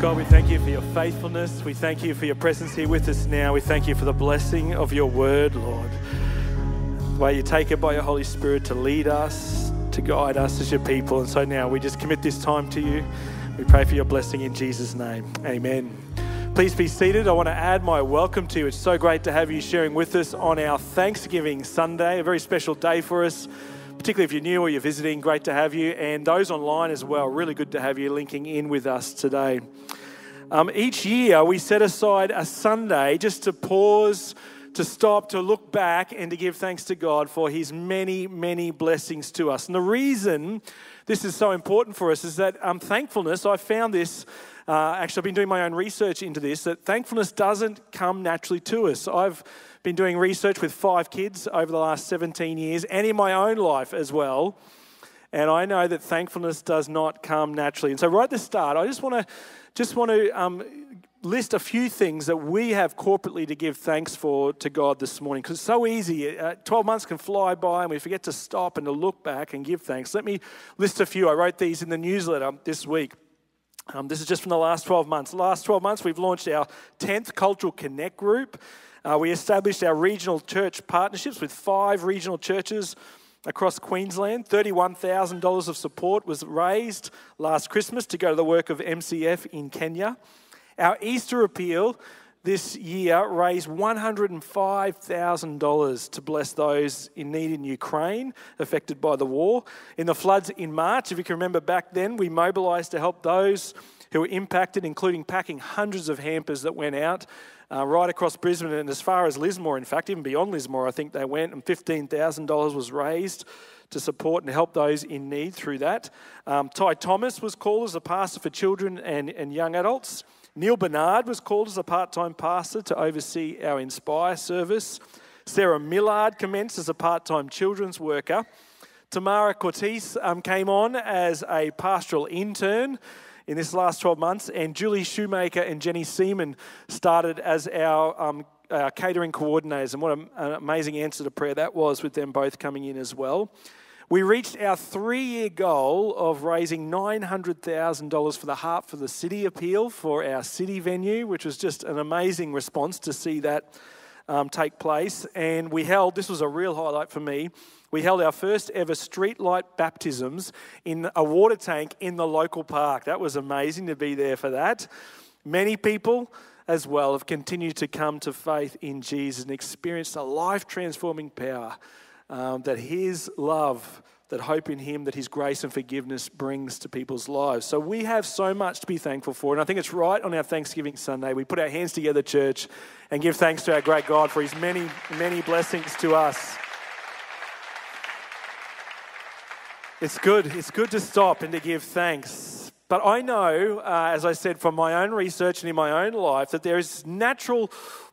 God, we thank you for your faithfulness. We thank you for your presence here with us now. We thank you for the blessing of your word, Lord. The way you take it by your Holy Spirit to lead us, to guide us as your people. And so now we just commit this time to you. We pray for your blessing in Jesus' name. Amen. Please be seated. I want to add my welcome to you. It's so great to have you sharing with us on our Thanksgiving Sunday, a very special day for us particularly if you're new or you're visiting, great to have you. And those online as well, really good to have you linking in with us today. Um, each year, we set aside a Sunday just to pause, to stop, to look back, and to give thanks to God for His many, many blessings to us. And the reason this is so important for us is that um, thankfulness, I found this. Uh, actually, I've been doing my own research into this, that thankfulness doesn't come naturally to us. I've been doing research with five kids over the last 17 years and in my own life as well. And I know that thankfulness does not come naturally. And so, right at the start, I just want to just want to um, list a few things that we have corporately to give thanks for to God this morning. Because it's so easy. Uh, 12 months can fly by and we forget to stop and to look back and give thanks. Let me list a few. I wrote these in the newsletter this week. Um, this is just from the last 12 months. The last 12 months, we've launched our 10th Cultural Connect group. Uh, we established our regional church partnerships with five regional churches across Queensland. $31,000 of support was raised last Christmas to go to the work of MCF in Kenya. Our Easter appeal this year raised $105,000 to bless those in need in Ukraine affected by the war. In the floods in March, if you can remember back then, we mobilised to help those who were impacted, including packing hundreds of hampers that went out uh, right across Brisbane and as far as Lismore, in fact, even beyond Lismore, I think they went, and $15,000 was raised to support and help those in need through that. Um, Ty Thomas was called as a pastor for children and, and young adults. Neil Bernard was called as a part time pastor to oversee our Inspire service. Sarah Millard commenced as a part time children's worker. Tamara Cortese um, came on as a pastoral intern in this last 12 months. And Julie Shoemaker and Jenny Seaman started as our, um, our catering coordinators. And what an amazing answer to prayer that was with them both coming in as well. We reached our three year goal of raising $900,000 for the Heart for the City appeal for our city venue, which was just an amazing response to see that um, take place. And we held, this was a real highlight for me, we held our first ever streetlight baptisms in a water tank in the local park. That was amazing to be there for that. Many people as well have continued to come to faith in Jesus and experienced a life transforming power um, that His love, that hope in Him, that His grace and forgiveness brings to people's lives. So we have so much to be thankful for. And I think it's right on our Thanksgiving Sunday. We put our hands together, church, and give thanks to our great God for His many, many blessings to us. It's good. It's good to stop and to give thanks. But I know, uh, as I said, from my own research and in my own life, that there is natural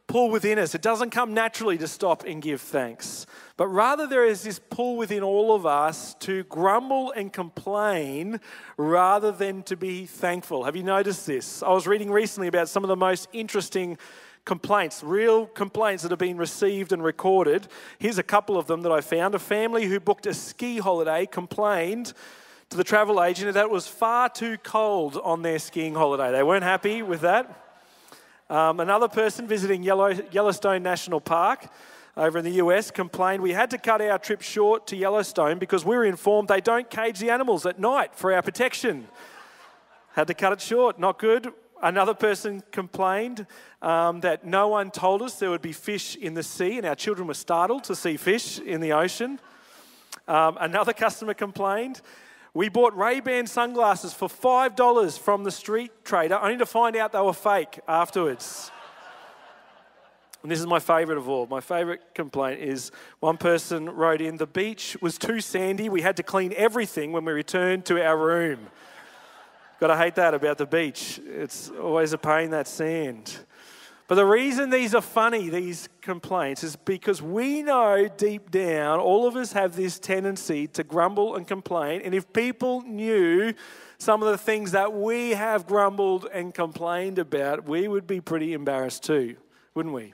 pull within us. It doesn't come naturally to stop and give thanks. But rather, there is this pull within all of us to grumble and complain rather than to be thankful. Have you noticed this? I was reading recently about some of the most interesting complaints, real complaints that have been received and recorded. Here's a couple of them that I found. A family who booked a ski holiday complained to the travel agent that it was far too cold on their skiing holiday. They weren't happy with that. Um, another person visiting Yellow, Yellowstone National Park over in the US complained we had to cut our trip short to Yellowstone because we were informed they don't cage the animals at night for our protection. Had to cut it short. Not good. Another person complained um, that no one told us there would be fish in the sea, and our children were startled to see fish in the ocean. Um, another customer complained we bought Ray-Ban sunglasses for $5 from the street trader, only to find out they were fake afterwards. And this is my favorite of all. My favorite complaint is one person wrote in the beach was too sandy. We had to clean everything when we returned to our room. Gotta hate that about the beach. It's always a pain, that sand. But the reason these are funny, these complaints, is because we know deep down, all of us have this tendency to grumble and complain. And if people knew some of the things that we have grumbled and complained about, we would be pretty embarrassed too, wouldn't we?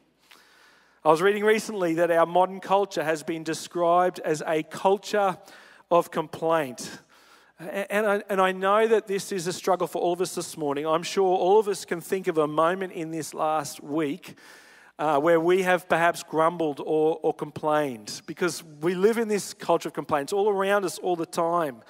I was reading recently that our modern culture has been described as a culture of complaint. And I, and I know that this is a struggle for all of us this morning. I'm sure all of us can think of a moment in this last week uh, where we have perhaps grumbled or, or complained because we live in this culture of complaints all around us all the time.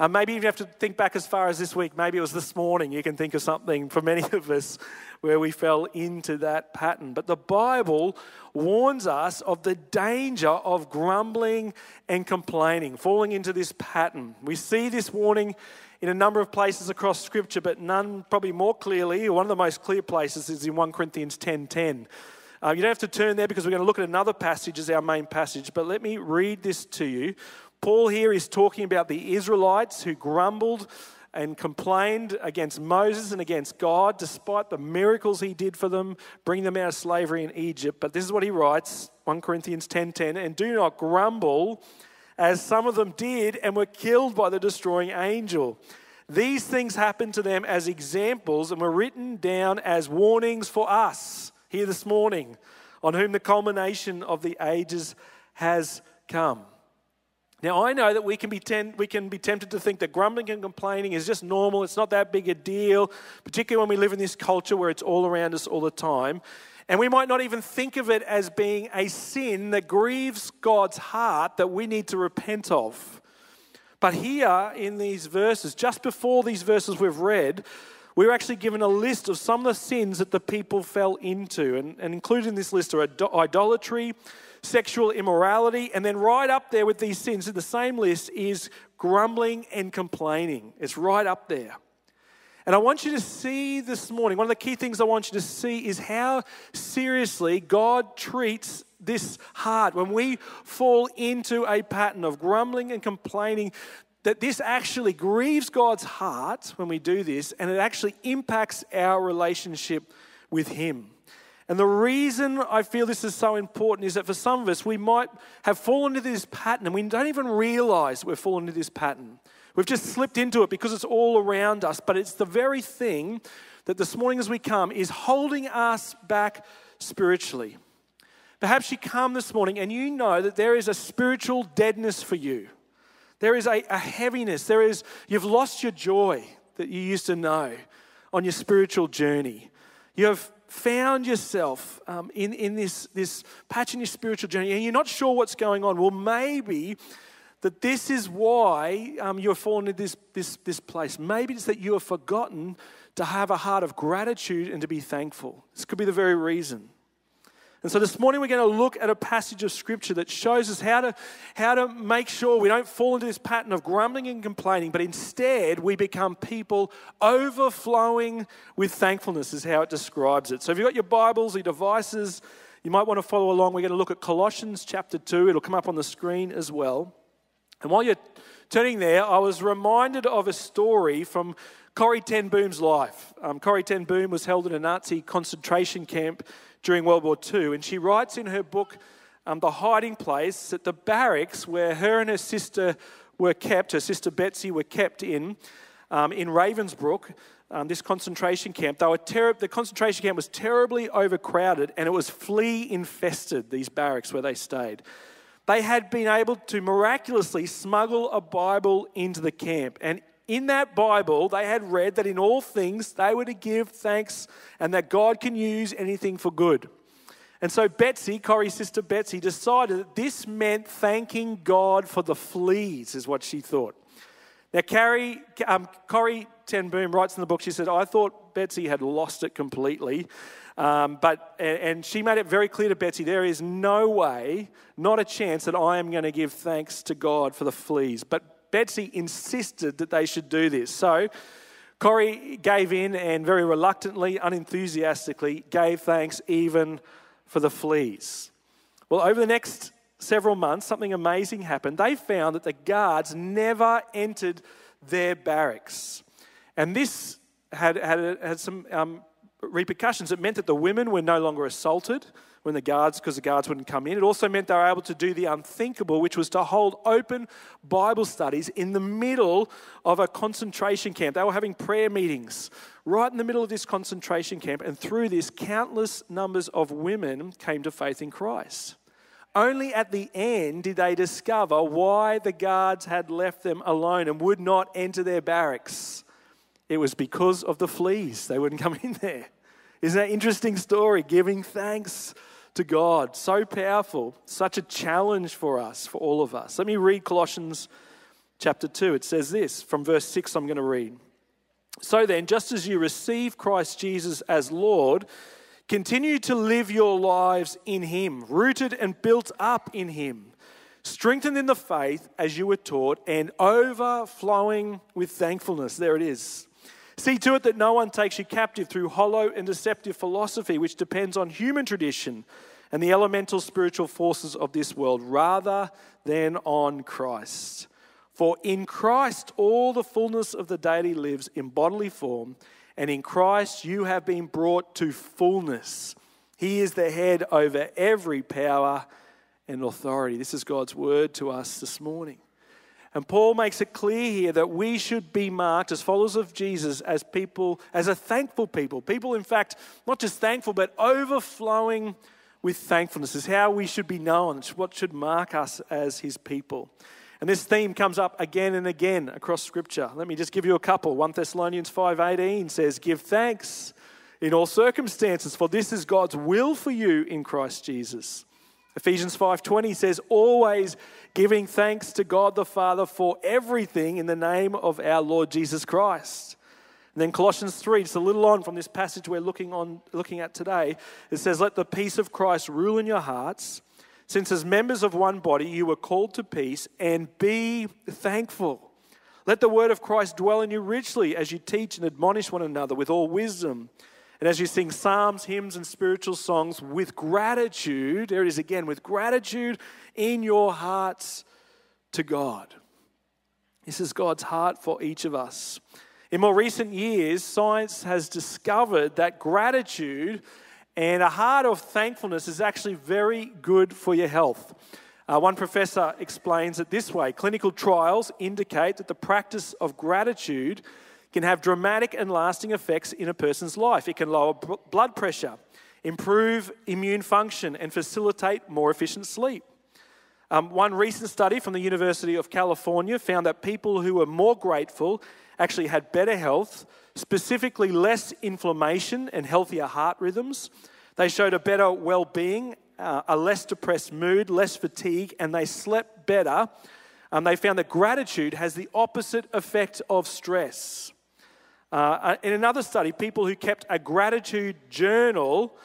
Uh, maybe you have to think back as far as this week. Maybe it was this morning. You can think of something for many of us where we fell into that pattern. But the Bible warns us of the danger of grumbling and complaining, falling into this pattern. We see this warning in a number of places across Scripture, but none probably more clearly. One of the most clear places is in 1 Corinthians 10:10. Uh, you don't have to turn there because we're going to look at another passage as our main passage, but let me read this to you. Paul here is talking about the Israelites who grumbled and complained against Moses and against God despite the miracles he did for them, bringing them out of slavery in Egypt. But this is what he writes 1 Corinthians 10:10, and do not grumble as some of them did and were killed by the destroying angel. These things happened to them as examples and were written down as warnings for us here this morning, on whom the culmination of the ages has come. Now, I know that we can, be ten, we can be tempted to think that grumbling and complaining is just normal. It's not that big a deal, particularly when we live in this culture where it's all around us all the time. And we might not even think of it as being a sin that grieves God's heart that we need to repent of. But here in these verses, just before these verses we've read, we're actually given a list of some of the sins that the people fell into. And, and included in this list are idolatry, sexual immorality, and then right up there with these sins in the same list is grumbling and complaining. It's right up there. And I want you to see this morning, one of the key things I want you to see is how seriously God treats this heart. When we fall into a pattern of grumbling and complaining, that this actually grieves God's heart when we do this, and it actually impacts our relationship with Him. And the reason I feel this is so important is that for some of us, we might have fallen into this pattern and we don't even realize we've fallen into this pattern. We've just slipped into it because it's all around us, but it's the very thing that this morning as we come is holding us back spiritually. Perhaps you come this morning and you know that there is a spiritual deadness for you. There is a, a heaviness. There is, you've lost your joy that you used to know on your spiritual journey. You have found yourself um, in, in this, this patch in your spiritual journey and you're not sure what's going on, well, maybe that this is why um, you're fallen into this, this, this place. Maybe it's that you have forgotten to have a heart of gratitude and to be thankful. This could be the very reason. And so this morning we're going to look at a passage of scripture that shows us how to, how to make sure we don't fall into this pattern of grumbling and complaining, but instead we become people overflowing with thankfulness, is how it describes it. So if you've got your Bibles, your devices, you might want to follow along. We're going to look at Colossians chapter 2. It'll come up on the screen as well. And while you're turning there, I was reminded of a story from Corrie Ten Boom's life. Um, Corrie Ten Boom was held in a Nazi concentration camp during World War II. And she writes in her book, um, The Hiding Place, that the barracks where her and her sister were kept, her sister Betsy, were kept in, um, in Ravensbrück, um, this concentration camp, they were ter- the concentration camp was terribly overcrowded and it was flea infested, these barracks where they stayed. They had been able to miraculously smuggle a Bible into the camp. And in that Bible, they had read that in all things they were to give thanks and that God can use anything for good. And so Betsy, Corrie's sister Betsy, decided that this meant thanking God for the fleas, is what she thought. Now, Carrie, um, Corrie Ten Boom writes in the book, she said, I thought Betsy had lost it completely. Um, but, and she made it very clear to Betsy, there is no way, not a chance that I am going to give thanks to God for the fleas. But Betsy insisted that they should do this. So Corrie gave in and very reluctantly, unenthusiastically, gave thanks even for the fleas. Well, over the next several months, something amazing happened. They found that the guards never entered their barracks. And this had, had, had some um, repercussions. It meant that the women were no longer assaulted when the guards, because the guards wouldn't come in. It also meant they were able to do the unthinkable, which was to hold open Bible studies in the middle of a concentration camp. They were having prayer meetings right in the middle of this concentration camp, and through this, countless numbers of women came to faith in Christ. Only at the end did they discover why the guards had left them alone and would not enter their barracks. It was because of the fleas. They wouldn't come in there. Isn't that interesting story? Giving thanks to God. So powerful. Such a challenge for us, for all of us. Let me read Colossians chapter 2. It says this from verse 6, I'm going to read. So then, just as you receive Christ Jesus as Lord, continue to live your lives in Him, rooted and built up in Him, strengthened in the faith as you were taught, and overflowing with thankfulness. There it is. See to it that no one takes you captive through hollow and deceptive philosophy, which depends on human tradition and the elemental spiritual forces of this world, rather than on Christ. For in Christ all the fullness of the deity lives in bodily form, and in Christ you have been brought to fullness. He is the head over every power and authority. This is God's word to us this morning. And Paul makes it clear here that we should be marked as followers of Jesus as people, as a thankful people. People, in fact, not just thankful, but overflowing with thankfulness is how we should be known. It's what should mark us as his people. And this theme comes up again and again across scripture. Let me just give you a couple. 1 Thessalonians 5:18 says, "Give thanks in all circumstances, for this is God's will for you in Christ Jesus." Ephesians 5:20 says, "Always giving thanks to God the Father for everything in the name of our Lord Jesus Christ." And then Colossians 3, just a little on from this passage we're looking on looking at today, it says, "Let the peace of Christ rule in your hearts, since as members of one body you were called to peace, and be thankful." Let the word of Christ dwell in you richly as you teach and admonish one another with all wisdom and as you sing psalms, hymns, and spiritual songs with gratitude, there it is again, with gratitude in your hearts to God. This is God's heart for each of us. In more recent years, science has discovered that gratitude and a heart of thankfulness is actually very good for your health. Uh, one professor explains it this way clinical trials indicate that the practice of gratitude can have dramatic and lasting effects in a person's life. It can lower blood pressure, improve immune function, and facilitate more efficient sleep. Um, one recent study from the University of California found that people who were more grateful actually had better health, specifically less inflammation and healthier heart rhythms. They showed a better well being, uh, a less depressed mood, less fatigue, and they slept better. Um, they found that gratitude has the opposite effect of stress. Uh, in another study, people who kept a gratitude journal,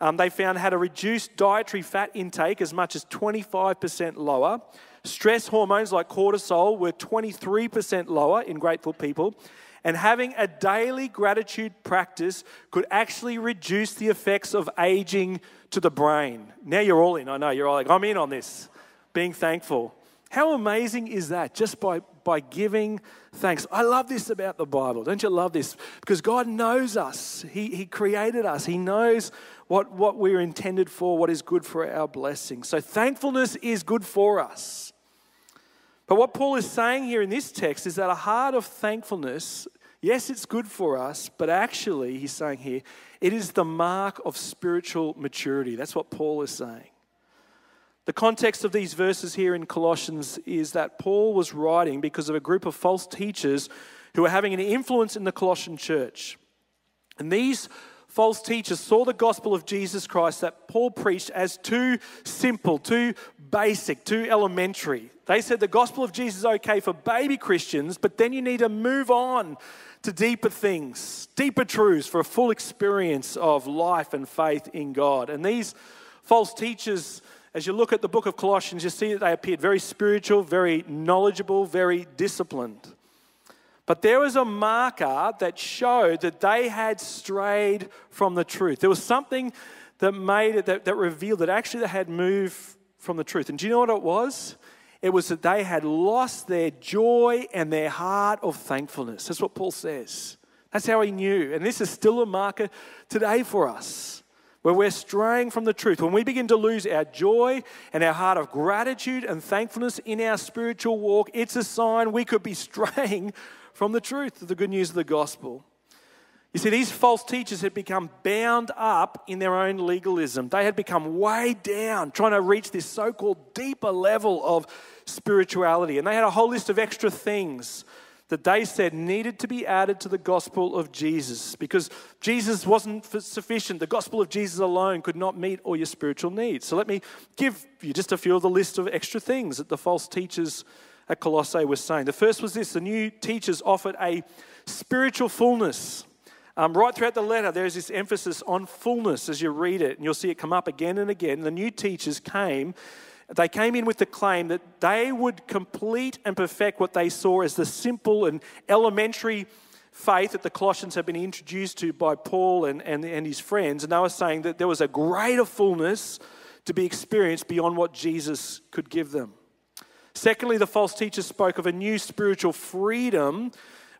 um, they found had a reduced dietary fat intake as much as 25% lower. Stress hormones like cortisol were 23% lower in grateful people. And having a daily gratitude practice could actually reduce the effects of aging to the brain. Now you're all in. I know you're all like, I'm in on this, being thankful. How amazing is that just by, by giving thanks? I love this about the Bible. Don't you love this? Because God knows us, He, he created us, He knows what, what we're intended for, what is good for our blessing. So, thankfulness is good for us. But what Paul is saying here in this text is that a heart of thankfulness, yes, it's good for us, but actually, he's saying here, it is the mark of spiritual maturity. That's what Paul is saying. The context of these verses here in Colossians is that Paul was writing because of a group of false teachers who were having an influence in the Colossian church. And these false teachers saw the gospel of Jesus Christ that Paul preached as too simple, too basic, too elementary. They said the gospel of Jesus is okay for baby Christians, but then you need to move on to deeper things, deeper truths for a full experience of life and faith in God. And these false teachers as you look at the book of Colossians, you see that they appeared very spiritual, very knowledgeable, very disciplined. But there was a marker that showed that they had strayed from the truth. There was something that made it, that, that revealed that actually they had moved from the truth. And do you know what it was? It was that they had lost their joy and their heart of thankfulness. That's what Paul says. That's how he knew. And this is still a marker today for us where we're straying from the truth, when we begin to lose our joy and our heart of gratitude and thankfulness in our spiritual walk, it's a sign we could be straying from the truth of the good news of the gospel. You see, these false teachers had become bound up in their own legalism. They had become way down, trying to reach this so called deeper level of spirituality. And they had a whole list of extra things that they said needed to be added to the gospel of Jesus because Jesus wasn't sufficient. The gospel of Jesus alone could not meet all your spiritual needs. So let me give you just a few of the list of extra things that the false teachers at Colossae were saying. The first was this the new teachers offered a spiritual fullness. Um, right throughout the letter, there's this emphasis on fullness as you read it, and you'll see it come up again and again. The new teachers came they came in with the claim that they would complete and perfect what they saw as the simple and elementary faith that the Colossians had been introduced to by Paul and, and, and his friends. And they were saying that there was a greater fullness to be experienced beyond what Jesus could give them. Secondly, the false teachers spoke of a new spiritual freedom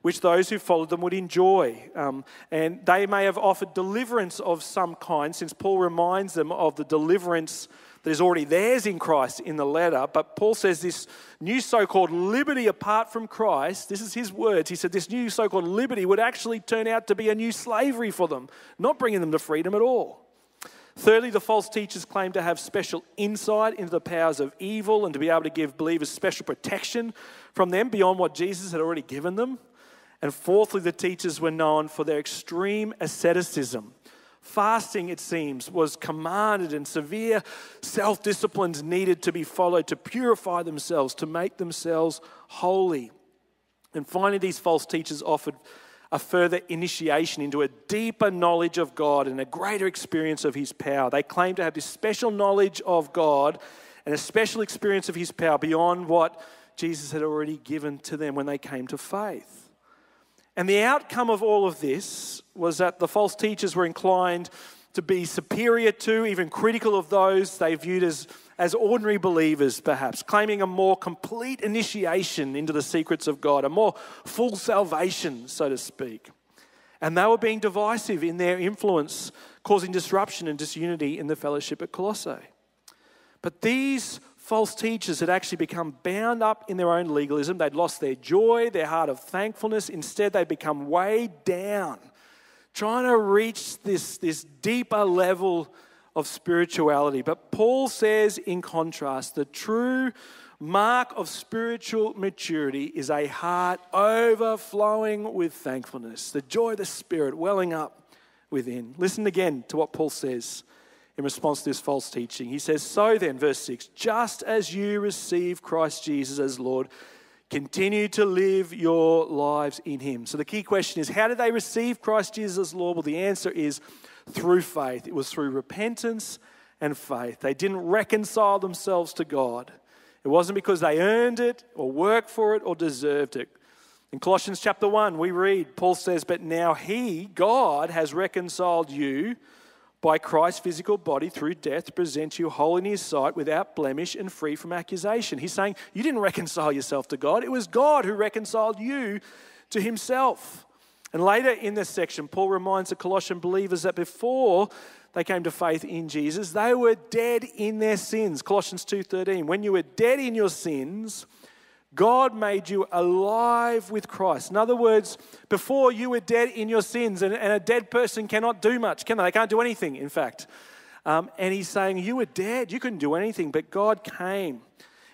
which those who followed them would enjoy. Um, and they may have offered deliverance of some kind, since Paul reminds them of the deliverance that is already theirs in Christ in the letter. But Paul says this new so called liberty apart from Christ, this is his words. He said this new so called liberty would actually turn out to be a new slavery for them, not bringing them to freedom at all. Thirdly, the false teachers claim to have special insight into the powers of evil and to be able to give believers special protection from them beyond what Jesus had already given them. And fourthly, the teachers were known for their extreme asceticism Fasting, it seems, was commanded, and severe self disciplines needed to be followed to purify themselves, to make themselves holy. And finally, these false teachers offered a further initiation into a deeper knowledge of God and a greater experience of His power. They claimed to have this special knowledge of God and a special experience of His power beyond what Jesus had already given to them when they came to faith. And the outcome of all of this was that the false teachers were inclined to be superior to, even critical of those they viewed as, as ordinary believers, perhaps, claiming a more complete initiation into the secrets of God, a more full salvation, so to speak. And they were being divisive in their influence, causing disruption and disunity in the fellowship at Colossae. But these false teachers had actually become bound up in their own legalism. They'd lost their joy, their heart of thankfulness. Instead, they'd become weighed down, trying to reach this, this deeper level of spirituality. But Paul says, in contrast, the true mark of spiritual maturity is a heart overflowing with thankfulness, the joy of the Spirit welling up within. Listen again to what Paul says in response to this false teaching. He says, So then, verse 6, just as you receive Christ Jesus as Lord, continue to live your lives in him. So the key question is, how did they receive Christ Jesus as Lord? Well, the answer is through faith. It was through repentance and faith. They didn't reconcile themselves to God. It wasn't because they earned it or worked for it or deserved it. In Colossians chapter 1, we read, Paul says, But now he, God, has reconciled you by Christ's physical body through death present you whole in his sight without blemish and free from accusation. He's saying you didn't reconcile yourself to God, it was God who reconciled you to himself. And later in this section, Paul reminds the Colossian believers that before they came to faith in Jesus, they were dead in their sins. Colossians 2:13, when you were dead in your sins, God made you alive with Christ. In other words, before you were dead in your sins, and, and a dead person cannot do much, can they? They can't do anything, in fact. Um, and he's saying, You were dead, you couldn't do anything, but God came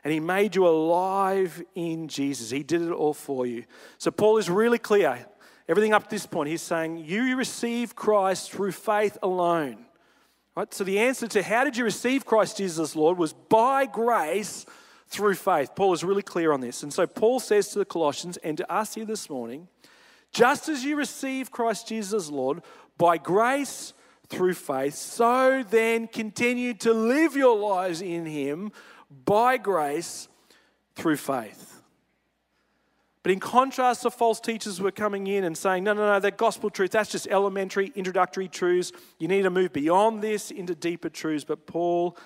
and he made you alive in Jesus. He did it all for you. So Paul is really clear. Everything up to this point, he's saying, You receive Christ through faith alone. Right? So the answer to how did you receive Christ Jesus, Lord, was by grace through faith. Paul is really clear on this. And so Paul says to the Colossians and to us here this morning just as you receive Christ Jesus Lord by grace through faith, so then continue to live your lives in Him by grace through faith. But in contrast to false teachers who are coming in and saying, no, no, no, that gospel truth, that's just elementary, introductory truths. You need to move beyond this into deeper truths. But Paul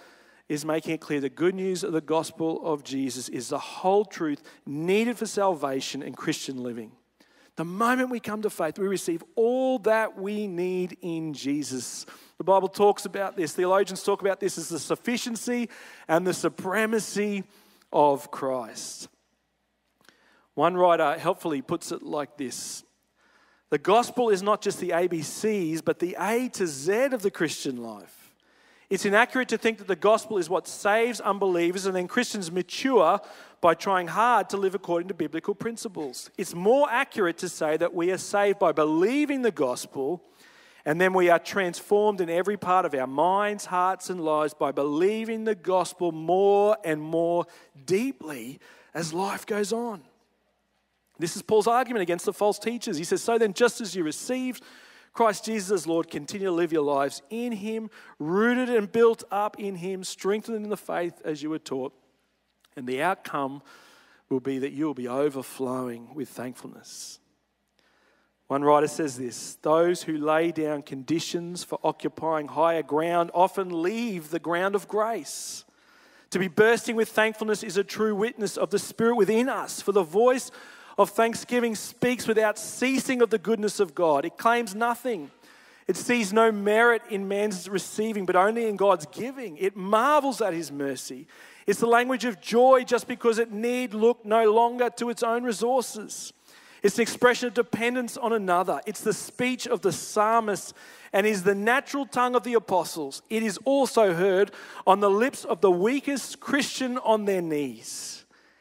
is making it clear the good news of the gospel of Jesus is the whole truth needed for salvation and Christian living. The moment we come to faith, we receive all that we need in Jesus. The Bible talks about this, theologians talk about this as the sufficiency and the supremacy of Christ. One writer helpfully puts it like this The gospel is not just the ABCs, but the A to Z of the Christian life. It's inaccurate to think that the gospel is what saves unbelievers and then Christians mature by trying hard to live according to biblical principles. It's more accurate to say that we are saved by believing the gospel and then we are transformed in every part of our minds, hearts, and lives by believing the gospel more and more deeply as life goes on. This is Paul's argument against the false teachers. He says, So then, just as you received Christ Jesus as Lord, continue to live your lives in Him, rooted and built up in Him, strengthened in the faith as you were taught. And the outcome will be that you will be overflowing with thankfulness. One writer says this those who lay down conditions for occupying higher ground often leave the ground of grace. To be bursting with thankfulness is a true witness of the Spirit within us, for the voice of thanksgiving speaks without ceasing of the goodness of God. It claims nothing. It sees no merit in man's receiving, but only in God's giving. It marvels at his mercy. It's the language of joy just because it need look no longer to its own resources. It's an expression of dependence on another. It's the speech of the psalmist and is the natural tongue of the apostles. It is also heard on the lips of the weakest Christian on their knees.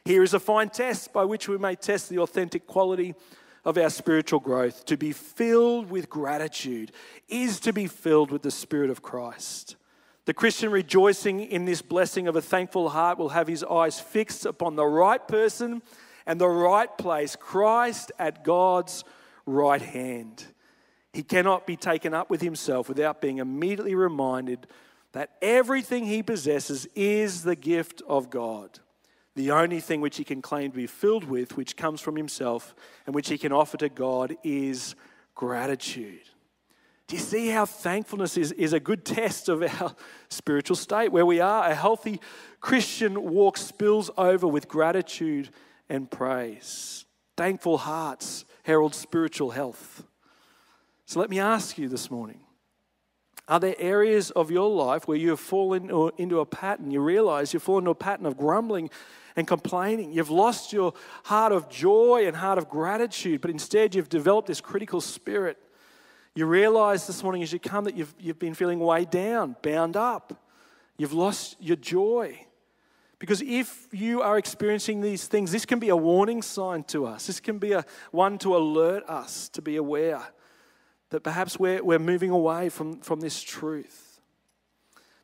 Here is a fine test by which we may test the authentic quality of our spiritual growth. To be filled with gratitude is to be filled with the Spirit of Christ. The Christian rejoicing in this blessing of a thankful heart will have his eyes fixed upon the right person and the right place, Christ at God's right hand. He cannot be taken up with himself without being immediately reminded that everything he possesses is the gift of God the only thing which he can claim to be filled with, which comes from himself and which he can offer to God, is gratitude. Do you see how thankfulness is, is a good test of our spiritual state? Where we are, a healthy Christian walk spills over with gratitude and praise. Thankful hearts herald spiritual health. So let me ask you this morning are there areas of your life where you have fallen into a pattern? You realize you've fallen into a pattern of grumbling and complaining. You've lost your heart of joy and heart of gratitude, but instead you've developed this critical spirit. You realize this morning as you come that you've, you've been feeling weighed down, bound up. You've lost your joy. Because if you are experiencing these things, this can be a warning sign to us. This can be a one to alert us to be aware that perhaps we're, we're moving away from, from this truth.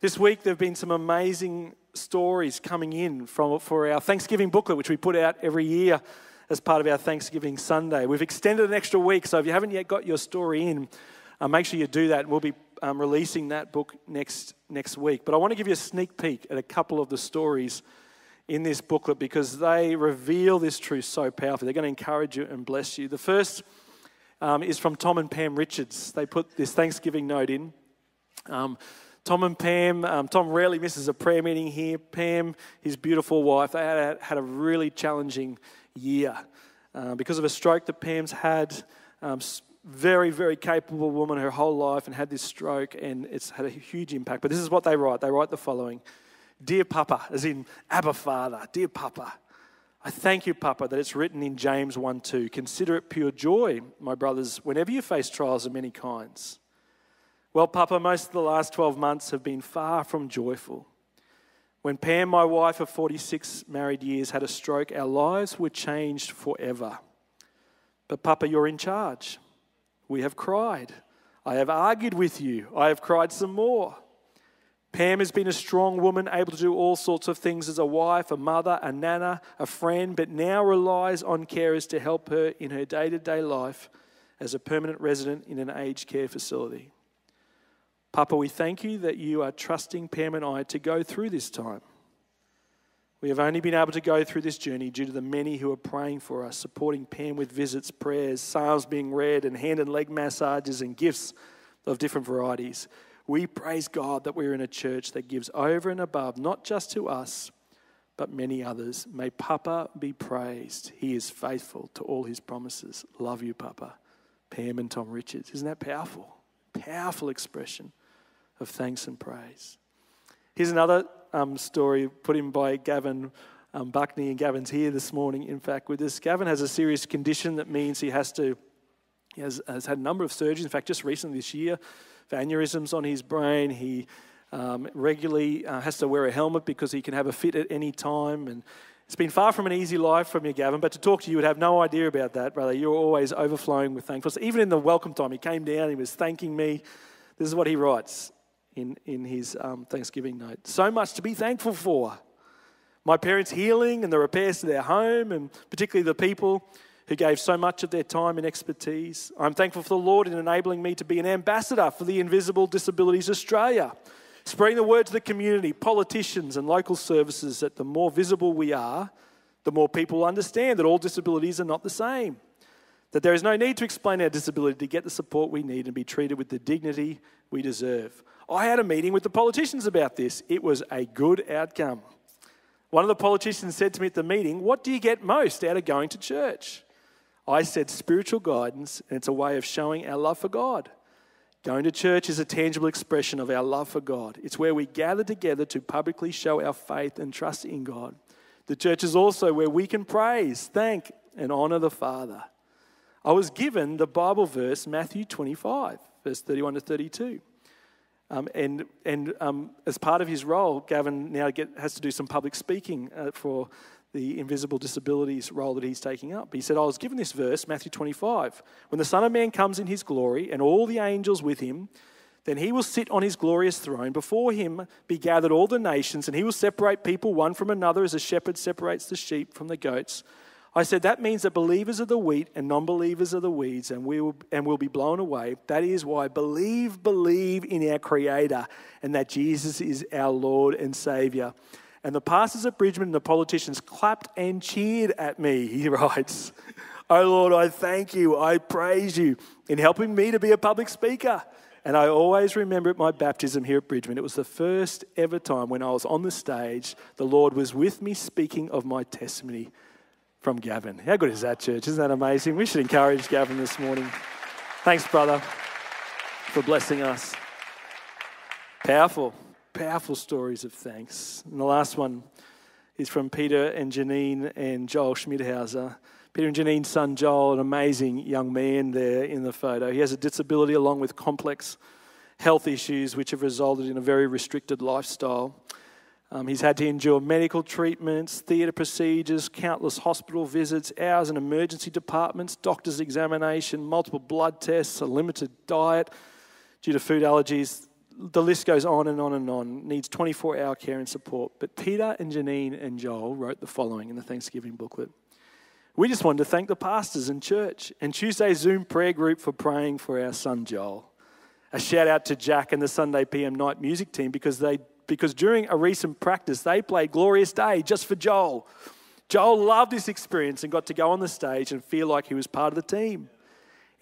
This week, there have been some amazing stories coming in from, for our Thanksgiving booklet, which we put out every year as part of our Thanksgiving Sunday. We've extended an extra week, so if you haven't yet got your story in, uh, make sure you do that. We'll be um, releasing that book next, next week. But I want to give you a sneak peek at a couple of the stories in this booklet because they reveal this truth so powerfully. They're going to encourage you and bless you. The first um, is from Tom and Pam Richards. They put this Thanksgiving note in. Um, Tom and Pam, um, Tom rarely misses a prayer meeting here. Pam, his beautiful wife, they had, had a really challenging year uh, because of a stroke that Pam's had. Um, very, very capable woman her whole life and had this stroke, and it's had a huge impact. But this is what they write they write the following Dear Papa, as in Abba Father, Dear Papa, I thank you, Papa, that it's written in James 1 2. Consider it pure joy, my brothers, whenever you face trials of many kinds. Well, Papa, most of the last 12 months have been far from joyful. When Pam, my wife of 46 married years, had a stroke, our lives were changed forever. But, Papa, you're in charge. We have cried. I have argued with you. I have cried some more. Pam has been a strong woman, able to do all sorts of things as a wife, a mother, a nana, a friend, but now relies on carers to help her in her day to day life as a permanent resident in an aged care facility. Papa, we thank you that you are trusting Pam and I to go through this time. We have only been able to go through this journey due to the many who are praying for us, supporting Pam with visits, prayers, psalms being read, and hand and leg massages and gifts of different varieties. We praise God that we're in a church that gives over and above, not just to us, but many others. May Papa be praised. He is faithful to all his promises. Love you, Papa. Pam and Tom Richards. Isn't that powerful? Powerful expression of thanks and praise. Here's another um, story put in by Gavin um, Buckney, and Gavin's here this morning, in fact, with this. Gavin has a serious condition that means he has to He has, has had a number of surgeries. In fact, just recently this year, for aneurysms on his brain. He um, regularly uh, has to wear a helmet because he can have a fit at any time. And it's been far from an easy life from you, Gavin, but to talk to you, would have no idea about that, brother. You're always overflowing with thankfulness. Even in the welcome time, he came down, he was thanking me. This is what he writes in, in his um, Thanksgiving note. So much to be thankful for. My parents' healing and the repairs to their home, and particularly the people who gave so much of their time and expertise. I'm thankful for the Lord in enabling me to be an ambassador for the Invisible Disabilities Australia Spreading the word to the community, politicians, and local services that the more visible we are, the more people understand that all disabilities are not the same. That there is no need to explain our disability to get the support we need and be treated with the dignity we deserve. I had a meeting with the politicians about this. It was a good outcome. One of the politicians said to me at the meeting, What do you get most out of going to church? I said, Spiritual guidance, and it's a way of showing our love for God. Going to church is a tangible expression of our love for God. It's where we gather together to publicly show our faith and trust in God. The church is also where we can praise, thank, and honor the Father. I was given the Bible verse, Matthew 25, verse 31 to 32. Um, and and um, as part of his role, Gavin now get, has to do some public speaking uh, for the invisible disabilities role that he's taking up. He said, I was given this verse, Matthew 25. When the Son of Man comes in his glory and all the angels with him, then he will sit on his glorious throne. Before him be gathered all the nations, and he will separate people one from another as a shepherd separates the sheep from the goats. I said, that means that believers are the wheat and non believers are the weeds, and we will, and will be blown away. That is why believe, believe in our Creator, and that Jesus is our Lord and Savior. And the pastors at Bridgeman and the politicians clapped and cheered at me, he writes. Oh Lord, I thank you, I praise you in helping me to be a public speaker. And I always remember at my baptism here at Bridgeman, it was the first ever time when I was on the stage, the Lord was with me speaking of my testimony from Gavin. How good is that, church? Isn't that amazing? We should encourage Gavin this morning. Thanks, brother, for blessing us. Powerful powerful stories of thanks. And the last one is from Peter and Janine and Joel Schmidhauser. Peter and Janine's son Joel, an amazing young man there in the photo. He has a disability along with complex health issues which have resulted in a very restricted lifestyle. Um, he's had to endure medical treatments, theatre procedures, countless hospital visits, hours in emergency departments, doctor's examination, multiple blood tests, a limited diet due to food allergies the list goes on and on and on, needs 24 hour care and support. But Peter and Janine and Joel wrote the following in the Thanksgiving booklet. We just wanted to thank the pastors and church and Tuesday's Zoom prayer group for praying for our son Joel. A shout out to Jack and the Sunday PM night music team because they because during a recent practice they played Glorious Day just for Joel. Joel loved this experience and got to go on the stage and feel like he was part of the team.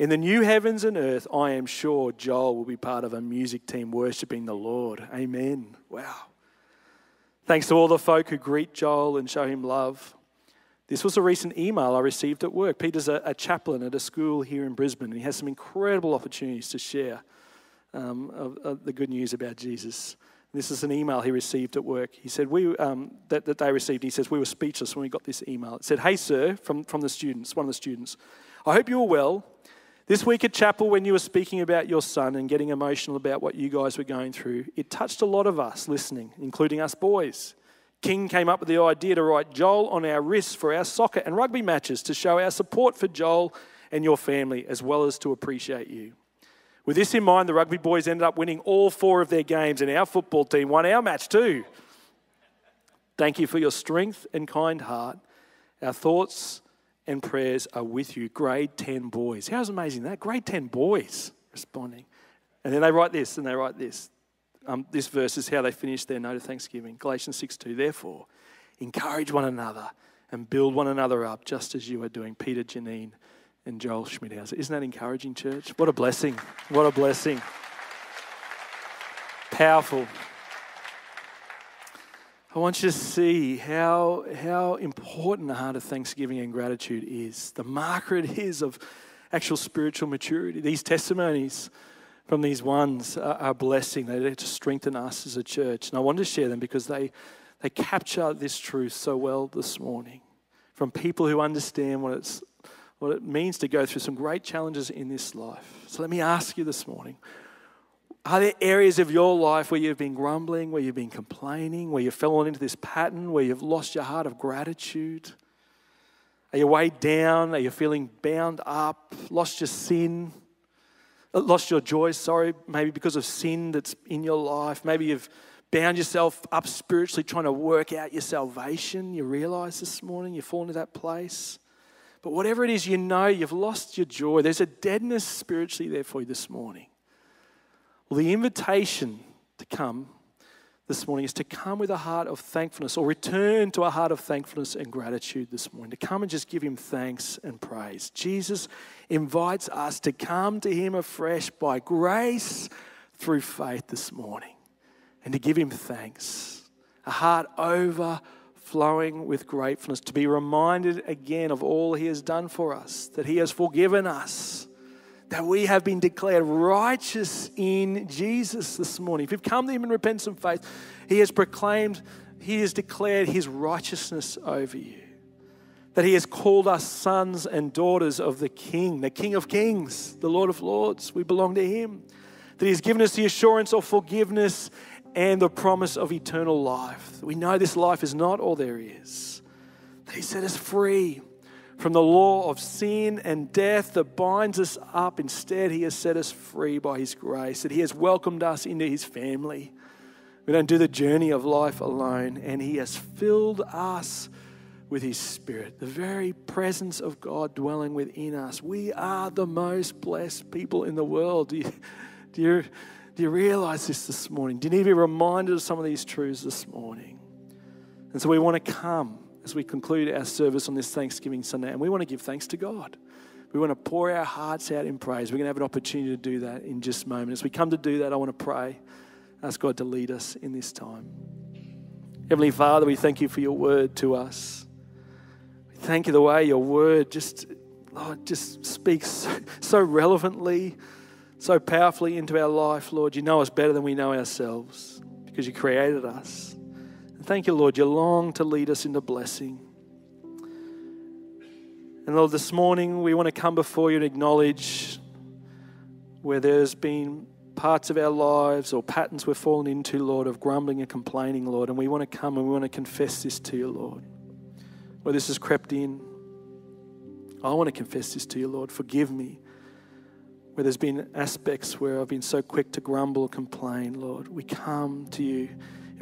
In the new heavens and earth, I am sure Joel will be part of a music team worshiping the Lord. Amen. Wow. Thanks to all the folk who greet Joel and show him love. This was a recent email I received at work. Peter's a, a chaplain at a school here in Brisbane, and he has some incredible opportunities to share um, of, of the good news about Jesus. This is an email he received at work. He said, we, um, that, that they received, he says, We were speechless when we got this email. It said, Hey, sir, from, from the students, one of the students, I hope you're well. This week at chapel, when you were speaking about your son and getting emotional about what you guys were going through, it touched a lot of us listening, including us boys. King came up with the idea to write Joel on our wrists for our soccer and rugby matches to show our support for Joel and your family, as well as to appreciate you. With this in mind, the rugby boys ended up winning all four of their games, and our football team won our match too. Thank you for your strength and kind heart. Our thoughts and prayers are with you. Grade 10 boys. How's amazing that? Grade 10 boys responding. And then they write this and they write this. Um, this verse is how they finish their note of thanksgiving. Galatians 6 2. Therefore, encourage one another and build one another up, just as you are doing. Peter, Janine, and Joel Schmidhauser. Isn't that encouraging, church? What a blessing. What a blessing. Powerful. I want you to see how, how important the heart of thanksgiving and gratitude is, the marker it is of actual spiritual maturity. These testimonies from these ones are, are blessing. They to strengthen us as a church. And I want to share them because they, they capture this truth so well this morning from people who understand what it's what it means to go through some great challenges in this life. So let me ask you this morning are there areas of your life where you've been grumbling, where you've been complaining, where you've fallen into this pattern, where you've lost your heart of gratitude? Are you weighed down? Are you feeling bound up? Lost your sin? Uh, lost your joy, sorry, maybe because of sin that's in your life. Maybe you've bound yourself up spiritually trying to work out your salvation. You realize this morning you've fallen into that place. But whatever it is, you know you've lost your joy. There's a deadness spiritually there for you this morning. Well, the invitation to come this morning is to come with a heart of thankfulness or return to a heart of thankfulness and gratitude this morning, to come and just give Him thanks and praise. Jesus invites us to come to Him afresh by grace through faith this morning and to give Him thanks. A heart overflowing with gratefulness, to be reminded again of all He has done for us, that He has forgiven us that we have been declared righteous in Jesus this morning. If you've come to Him in repentance and faith, He has proclaimed, He has declared His righteousness over you. That He has called us sons and daughters of the King, the King of Kings, the Lord of Lords. We belong to Him. That He has given us the assurance of forgiveness and the promise of eternal life. We know this life is not all there is. That He set us free from the law of sin and death that binds us up. Instead, He has set us free by His grace, that He has welcomed us into His family. We don't do the journey of life alone, and He has filled us with His Spirit, the very presence of God dwelling within us. We are the most blessed people in the world. Do you, do you, do you realize this this morning? Do you need to be reminded of some of these truths this morning? And so we want to come as we conclude our service on this Thanksgiving Sunday, and we want to give thanks to God. We want to pour our hearts out in praise. We're going to have an opportunity to do that in just a moment. As we come to do that, I want to pray, ask God to lead us in this time. Heavenly Father, we thank you for your word to us. We thank you the way your word just, Lord, just speaks so, so relevantly, so powerfully into our life, Lord. You know us better than we know ourselves because you created us. Thank you, Lord. You long to lead us into blessing. And Lord, this morning we want to come before you and acknowledge where there's been parts of our lives or patterns we've fallen into, Lord, of grumbling and complaining, Lord. And we want to come and we want to confess this to you, Lord. Where this has crept in, I want to confess this to you, Lord. Forgive me. Where there's been aspects where I've been so quick to grumble or complain, Lord, we come to you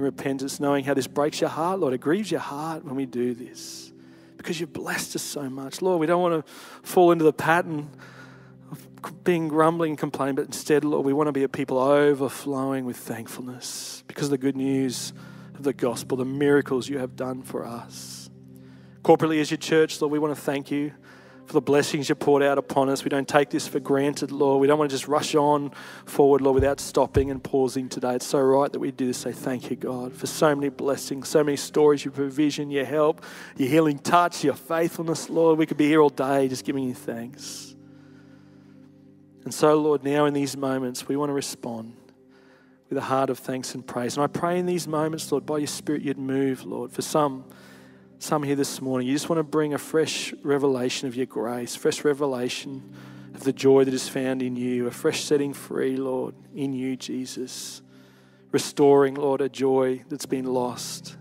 in repentance, knowing how this breaks your heart, Lord. It grieves your heart when we do this because you've blessed us so much. Lord, we don't want to fall into the pattern of being grumbling and complaining, but instead, Lord, we want to be a people overflowing with thankfulness because of the good news of the gospel, the miracles you have done for us. Corporately, as your church, Lord, we want to thank you for the blessings you poured out upon us. We don't take this for granted, Lord. We don't want to just rush on forward, Lord, without stopping and pausing today. It's so right that we do this. Say thank you, God, for so many blessings, so many stories, your provision, your help, your healing touch, your faithfulness, Lord. We could be here all day just giving you thanks. And so, Lord, now in these moments, we want to respond with a heart of thanks and praise. And I pray in these moments, Lord, by your Spirit, you'd move, Lord. For some, some here this morning, you just want to bring a fresh revelation of your grace, fresh revelation of the joy that is found in you, a fresh setting free, Lord, in you, Jesus. Restoring, Lord, a joy that's been lost.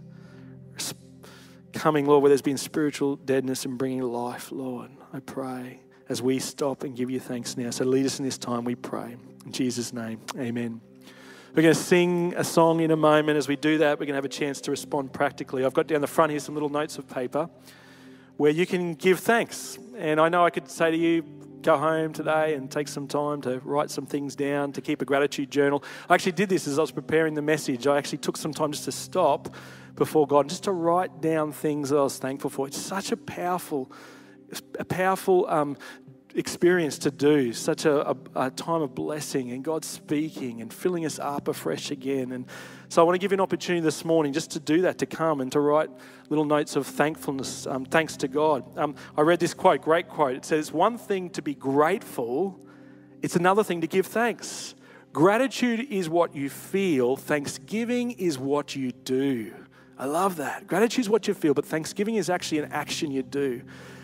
Coming, Lord, where there's been spiritual deadness and bringing life, Lord. I pray as we stop and give you thanks now. So lead us in this time, we pray. In Jesus' name, amen. We're going to sing a song in a moment. As we do that, we're going to have a chance to respond practically. I've got down the front here some little notes of paper where you can give thanks. And I know I could say to you, go home today and take some time to write some things down, to keep a gratitude journal. I actually did this as I was preparing the message. I actually took some time just to stop before God, just to write down things that I was thankful for. It's such a powerful, a powerful um, experience to do, such a, a, a, time of blessing and God speaking and filling us up afresh again. And so I want to give you an opportunity this morning just to do that, to come and to write little notes of thankfulness, um, thanks to God. Um, I read this quote, great quote. It says, One thing to be grateful, it's another thing to give thanks. Gratitude is what you feel, thanksgiving is what you do. I love that. Gratitude is what you feel, but thanksgiving is actually an action you do.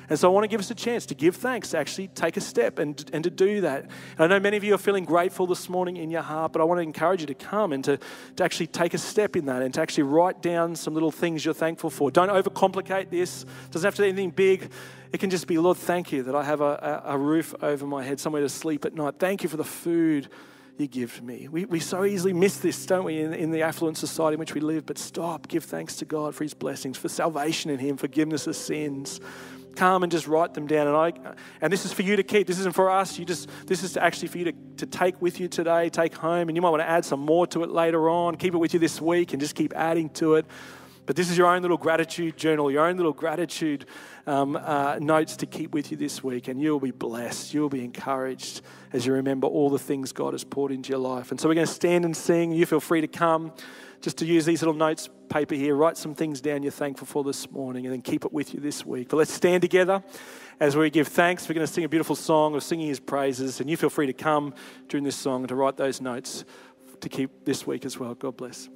And so I want to give us a chance to give thanks, to actually take a step and, and to do that. And I know many of you are feeling grateful this morning in your heart, but I want to encourage you to come and to, to actually take a step in that and to actually write down some little things you're thankful for. Don't overcomplicate this. It doesn't have to be anything big. It can just be, Lord, thank you that I have a, a, a roof over my head, somewhere to sleep at night. Thank you for the food you give to me. We, we so easily miss this, don't we, in, in the affluent society in which we live? But stop, give thanks to God for his blessings, for salvation in him, forgiveness of sins. Come and just write them down. And, I, and this is for you to keep. This isn't for us. You just, this is actually for you to, to take with you today, take home. And you might want to add some more to it later on. Keep it with you this week and just keep adding to it. But this is your own little gratitude journal, your own little gratitude um, uh, notes to keep with you this week. And you'll be blessed. You'll be encouraged as you remember all the things God has poured into your life. And so we're going to stand and sing. You feel free to come just to use these little notes paper here, write some things down you're thankful for this morning, and then keep it with you this week. But let's stand together as we give thanks. We're going to sing a beautiful song of singing His praises, and you feel free to come during this song to write those notes to keep this week as well. God bless.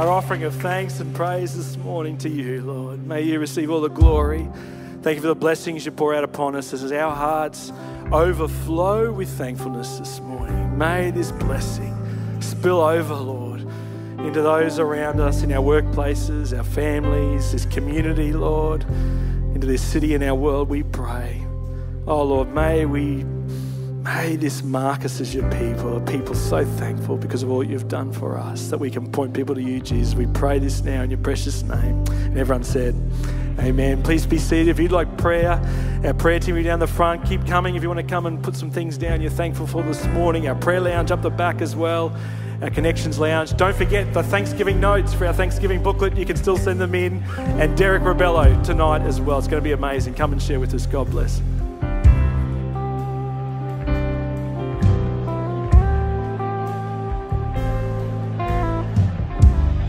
Our offering of thanks and praise this morning to you, Lord. May you receive all the glory. Thank you for the blessings you pour out upon us as our hearts overflow with thankfulness this morning. May this blessing spill over, Lord, into those around us in our workplaces, our families, this community, Lord, into this city and our world, we pray. Oh, Lord, may we May this mark us as your people, a people so thankful because of all you've done for us, that we can point people to you, Jesus. We pray this now in your precious name. And everyone said, Amen. Please be seated. If you'd like prayer, our prayer team are down the front. Keep coming if you want to come and put some things down you're thankful for this morning. Our prayer lounge up the back as well. Our Connections Lounge. Don't forget the Thanksgiving notes for our Thanksgiving booklet. You can still send them in. And Derek Rebello tonight as well. It's going to be amazing. Come and share with us. God bless.